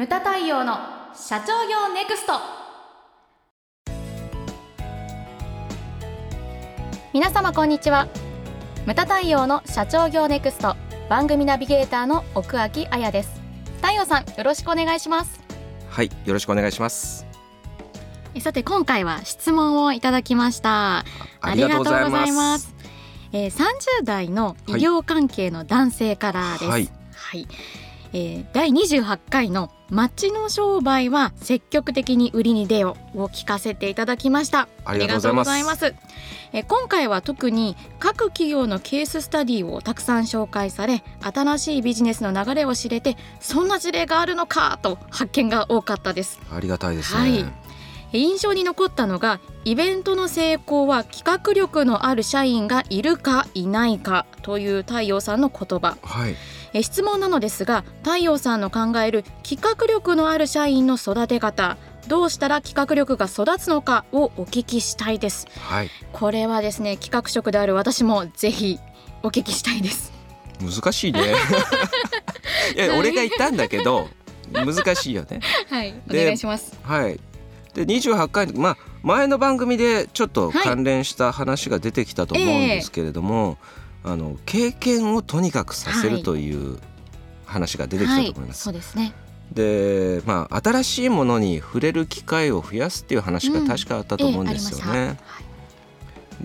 ムタ太陽の社長業ネクスト。皆様こんにちは。ムタ太陽の社長業ネクスト。番組ナビゲーターの奥脇彩です。太陽さんよろしくお願いします。はいよろしくお願いします。さて今回は質問をいただきました。ありがとうございます。えー、30代の医療関係の男性からです、はい、はいえー、第28回の町の商売は積極的に売りに出よを聞かせていただきました。ありがとうございます。え今回は特に各企業のケーススタディをたくさん紹介され新しいビジネスの流れを知れてそんな事例があるのかと発見が多かったです。ありがたいですね、はい。印象に残ったのがイベントの成功は企画力のある社員がいるかいないかという太陽さんの言葉、はい、え質問なのですが太陽さんの考える企画力のある社員の育て方どうしたら企画力が育つのかをお聞きしたいです、はい、これはですね企画職である私もぜひお聞きしたいです。難しいね。いや俺が言ったんだけど難しいよね。はいお願いします。はい。で28回まあ前の番組でちょっと関連した話が出てきたと思うんですけれども、はいえ。ー、あの経験をとにかくさせるという話が出てきたと思います。はい。はい、そうですね。でまあ、新しいものに触れる機会を増やすっていう話が確かあったと思うんですよね。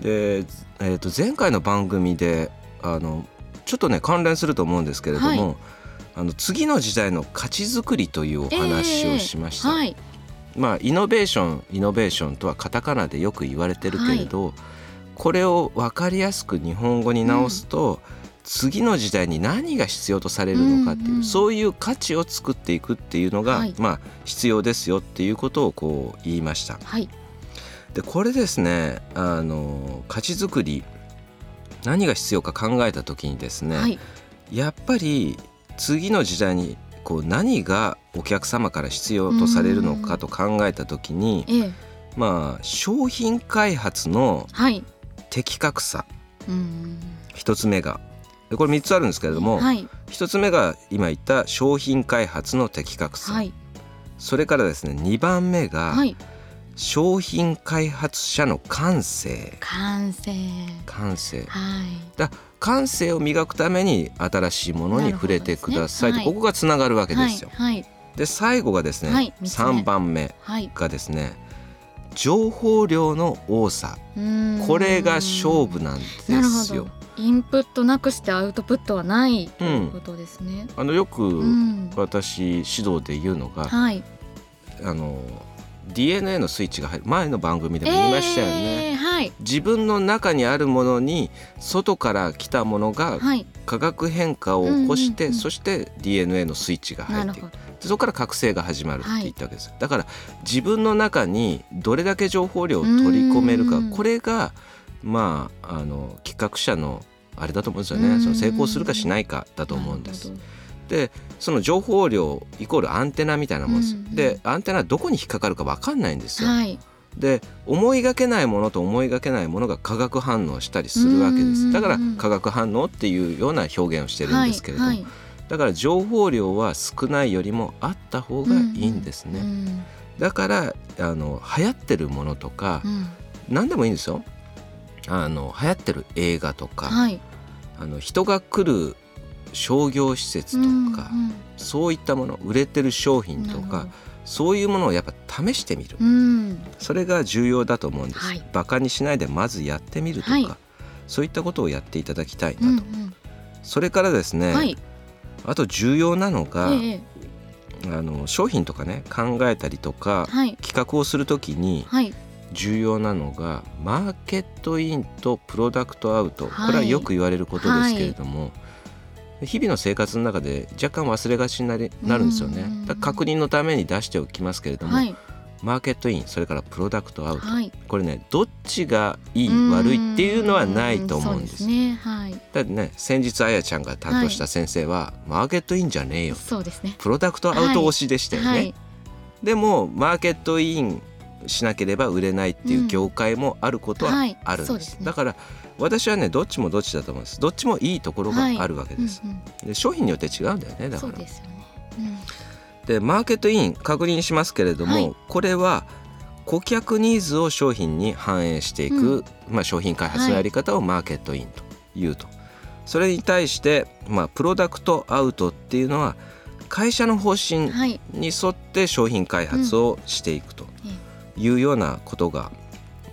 うんえー、で、えー、と前回の番組であのちょっとね関連すると思うんですけれども、あの次の時代の価値づくりというお話をしました。えーまあ、イノベーションイノベーションとはカタカナでよく言われてるけれど、はい、これを分かりやすく日本語に直すと、うん、次の時代に何が必要とされるのかっていう、うんうん、そういう価値を作っていくっていうのが、はい、まあ、必要ですよっていうことをこう言いました。はい、でこれですねあの価値づくり何が必要か考えた時にですね、はい、やっぱり次の時代にこう何がお客様から必要とされるのかと考えた時に、ええ、まあ商品開発の的確さ、一、はい、つ目が。これ3つあるんですけれども、はい、1つ目が今言った商品開発の的確さ、はい、それからですね2番目が、商品開発者の感性。感性。感性、はい、だ感性を磨くために新しいものに触れてください、ねはい、ここがつながるわけですよ。はい、で最後がですね、はい、3番目がですね、情報量の多さ。これが勝負なんですよ。インプットなくしてアウトプットはないということですね。うん、あのよく私指導で言うのが、はい、あの DNA のスイッチが入る。前の番組でも言いましたよね、えーはい、自分の中にあるものに外から来たものが化学変化を起こして、そして DNA のスイッチが入っていく。そこから覚醒が始まるって言ったわけです、はい、だから自分の中にどれだけ情報量を取り込めるかこれがまああの企画者のあれだと思うんですよね。その成功するかしないかだと思うんです。でその情報量イコールアンテナみたいなもんです、うんうん、でアンテナどこに引っかかるか分かんないんですよ。はい、で思いがけないものと思いがけないものが化学反応したりするわけです。だから化学反応っていうような表現をしてるんですけれども、はいはい、だから情報量は少ないよりもあった方がいいんですね。うんうん、だからあの流行ってるものとか、うん、何でもいいんですよ。あの流行ってる映画とか、はい、あの人が来る商業施設とか、うんうん、そういったもの売れてる商品とかそういうものをやっぱ試してみる、うん、それが重要だと思うんです、はい、バカにしないでまずやってみるとか、はい、そういったことをやっていただきたいなと、うんうん、それからですね、はい、あと重要なのが、ええ、あの商品とかね考えたりとか、企画をするときに、重要なのがマーケットインとプロダクトアウト、これはよく言われることですけれども、日々の生活の中で若干忘れがちになりなるんですよね。確認のために出しておきますけれども、はい、マーケットインそれからプロダクトアウト、はい、これねどっちがいい悪いっていうのはないと思うんです。ね。はい、だってね先日あやちゃんが担当した先生は、マーケットインじゃねえよ。そうですね。プロダクトアウト推しでしたよね。でもマーケットインしなければ売れないっていう業界もあることはあるんです。だから私はねどっちもどっちだと思うんです。どっちもいいところがあるわけです、はいうんうん、で商品によって違うんだよねだから。そうですよね、でマーケットイン確認しますけれども、はい、これは顧客ニーズを商品に反映していく、うん、まあ、商品開発のやり方をマーケットインというと、はい、それに対して、まあ、プロダクトアウトっていうのは会社の方針に沿って商品開発をしていくというようなことが、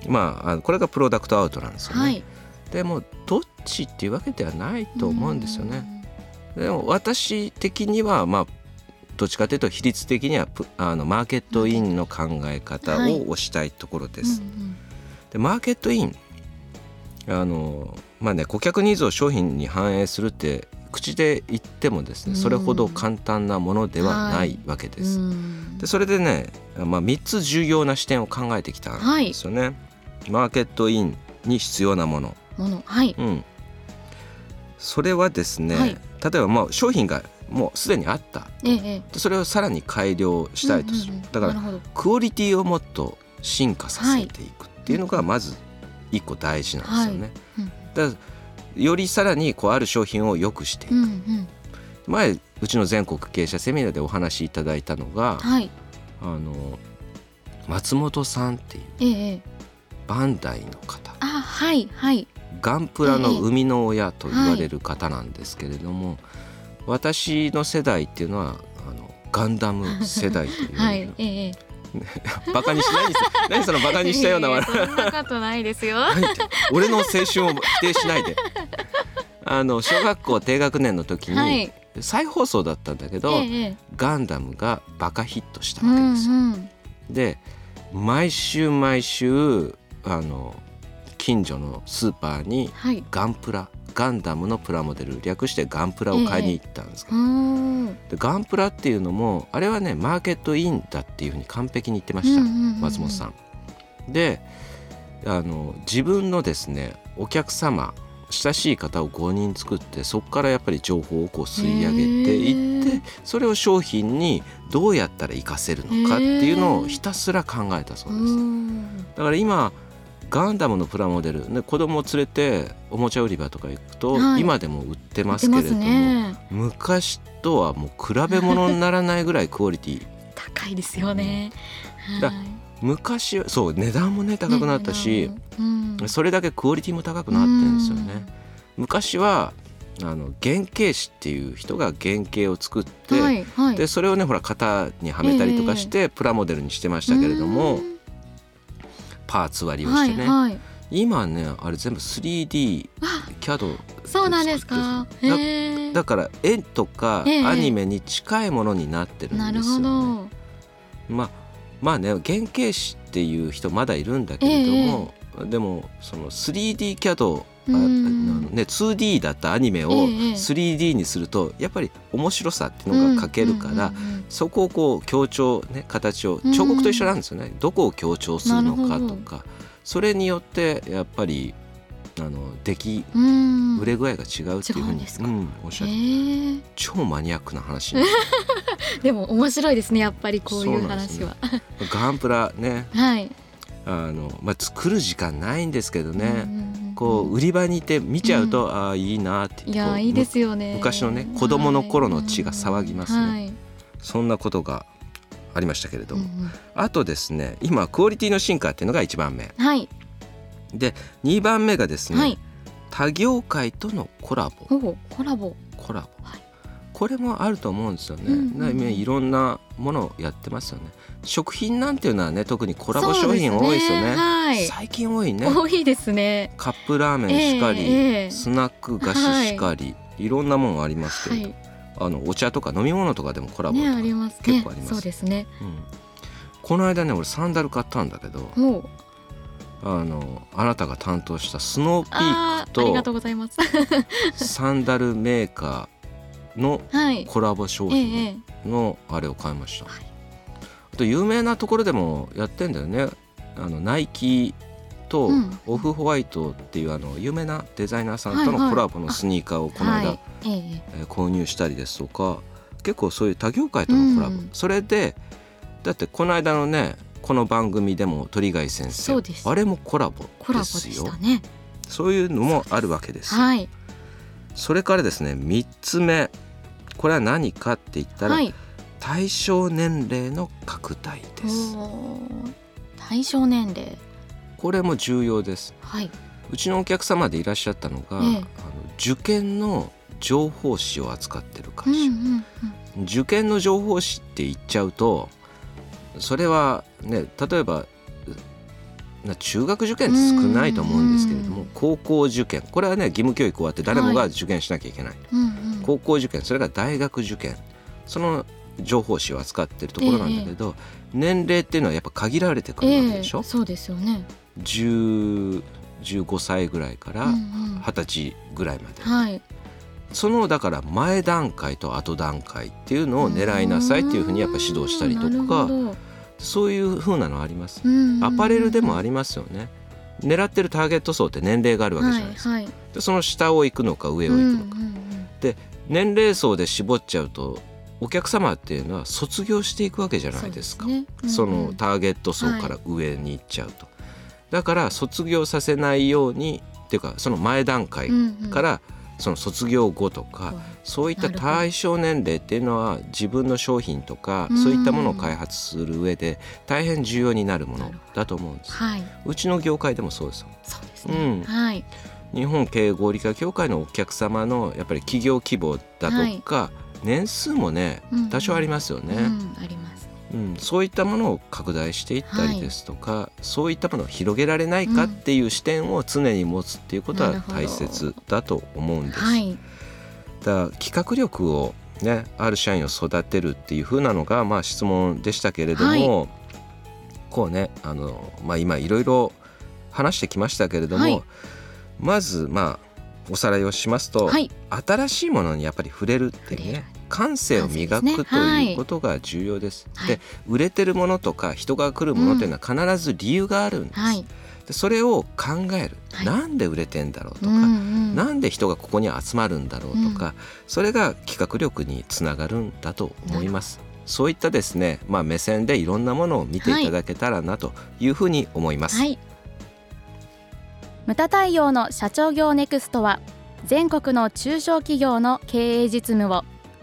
まあ、これがプロダクトアウトなんですよね。はい、でもどっちっていうわけではないと思うんですよね。でも私的にはまあどっちかというと比率的にはあのマーケットインの考え方を推したいところです。はいうんうん、でマーケットインあのまあね顧客ニーズを商品に反映するって口で言ってもですねそれほど簡単なものではないわけです。はい、でそれでね、まあ、3つ重要な視点を考えてきたんですよね。はい、マーケットインに必要なもの。もの。はい、うん、それはですね、はい、例えばまあ商品がもうすでにあった、ええ、それをさらに改良したいとする、うんうんうん、だからクオリティをもっと進化させていくっていうのがまず一個大事なんですよね。はい。うん、だからよりさらにこうある商品を良くしていく、うんうん、前うちの全国経営者セミナーでお話しいただいたのが、はい、あの松本さんっていう、ええ、バンダイの方。あはいはい。ガンプラの生みの親と言われる方なんですけれども、え私の世代っていうのはあのガンダム世代という、はいええ、バカにしないですよ。何そのバカにしたような笑い。そんなことないですよ。俺の青春を否定しないで。あの小学校低学年の時に、はい、再放送だったんだけど、ええ、ガンダムがバカヒットしたわけですよ。うんうん、で毎週毎週あの近所のスーパーにガンプラ、はいガンダムのプラモデル略してガンプラを買いに行ったんですけど、えー、でガンプラっていうのもあれはねマーケットインだっていうふうに完璧に言ってました、松本さん。であの自分のですねお客様親しい方を5人作ってそこからやっぱり情報をこう吸い上げていって、えー、それを商品にどうやったら活かせるのかっていうのをひたすら考えたそうです。だから今ガンダムのプラモデル、ね、子供を連れておもちゃ売り場とか行くと、はい、今でも売ってますけれども、ね、昔とはもう比べ物にならないぐらいクオリティ。高いですよね。だ昔はそう値段もね高くなったし、うん、それだけクオリティも高くなってるんですよね。昔はあの原型師っていう人が原型を作って、はいはい、でそれをねほら型にはめたりとかして、プラモデルにしてましたけれども。パーツ割りをしてね、はいはい、今ねあれ全部 3D キャドそうなんですか？だだから絵とかアニメに近いものになってるんですよ、ね、まあまあね原型師っていう人まだいるんだけれども、えー、でもその 3D キャドあのね、2D だったアニメを 3D にするとやっぱり面白さっていうのが欠けるから、そこをこう強調、ね、形を彫刻と一緒なんですよね、どこを強調するのかとか。それによってやっぱりあの出来売れ具合が違うっていうふうに、うん、おっしゃって、超マニアックな話 でも面白いですねやっぱりこういう話は。ね、ガンプラね、はい、あのまあ、作る時間ないんですけどね、こう売り場にいて見ちゃうと、うん、ああいいなっていやいいですよね。昔のね子供の頃の血が騒ぎますね、はい、そんなことがありましたけれども、うんうん、あとですね今クオリティの進化っていうのが1番目、はい、で2番目がですね、はい、他業界とのコラボ。コラボ。コラボ、はい、これもあると思うんですよね、うんうん、いろんなものをやってますよね。食品なんていうのはね特にコラボ商品多いですよね、ねはい、最近多いね。多いですね。カップラーメンしかり、えー、スナック菓子しかり、はい、いろんなものありますけれど、はい、あのお茶とか飲み物とかでもコラボとか、ね、結構あります、ね、そうですね、うん、この間ね俺サンダル買ったんだけどあのあなたが担当したスノーピークとありがとうございます。サンダルメーカーのコラボ商品のあれを買いました、はい。あと有名なところでもやってんだよね。あのナイキとオフホワイトっていうあの有名なデザイナーさんとのコラボのスニーカーをこの間、え購入したりですとか結構そういう他業界とのコラボ、それでだってこの間のねこの番組でも鳥貝先生あれもコラボですよ。ね、そういうのもあるわけです、はい、それからですね3つ目。これは何かって言ったら、はい。対象年齢の拡大です。対象年齢これも重要です、はい、うちのお客様でいらっしゃったのが、ええ、あの受験の情報誌を扱ってる会社、うんうんうん、受験の情報誌って言っちゃうとそれはね例えば中学受験って少ないと思うんですけれども、高校受験。これはね義務教育終わって誰もが受験しなきゃいけない、はい、高校受験それから大学受験。その情報誌を扱ってるところなんだけど、えー、年齢っていうのはやっぱ限られてくるわけでしょ、えー、そうですよね15歳ぐらいから二十歳ぐらいまで、うんうんはい、そのだから前段階と後段階っていうのを狙いなさいっていうふうにやっぱ指導したりとかそういうふうなのあります、アパレルでもありますよね。狙ってるターゲット層って年齢があるわけじゃないですか、はいはい、でその下を行くのか上を行くのか、うんうんうん、で年齢層で絞っちゃうとお客様っていうのは卒業していくわけじゃないですか。そ、ね。うん、そのターゲット層から上に行っちゃうと、はい、だから卒業させないようにっていうかその前段階からその卒業後とか、そう。いった対象年齢っていうのは自分の商品とかそういったものを開発する上で大変重要になるものだと思うんです、はい、うちの業界でもそうです。そうですね、うん、はい。日本経営合理化協会のお客様のやっぱり企業規模だとか、はい、年数もね多少ありますよね、うんうん、ありますうん、そういったものを拡大していったりですとか、はい、そういったものを広げられないかっていう視点を常に持つっていうことは大切だと思うんです。はい、だ企画力をね、ある社員を育てるっていうふうなのが、まあ、質問でしたけれども、はい、こうねあの、まあ、今いろいろ話してきましたけれども、まずまあおさらいをしますと、新しいものにやっぱり触れるっていうね感性を磨く、ね、ということが重要です。はい、で売れてるものとか人が来るものというのは必ず理由があるんです。はい、でそれを考える、はい、なんで売れてんだろうとか、うんうん、なんで人がここに集まるんだろうとか、うん、それが企画力につながるんだと思います。そういったですね、まあ、目線でいろんなものを見ていただけたらなというふうに思います。はい、無駄対応の社長業ネクストは全国の中小企業の経営実務を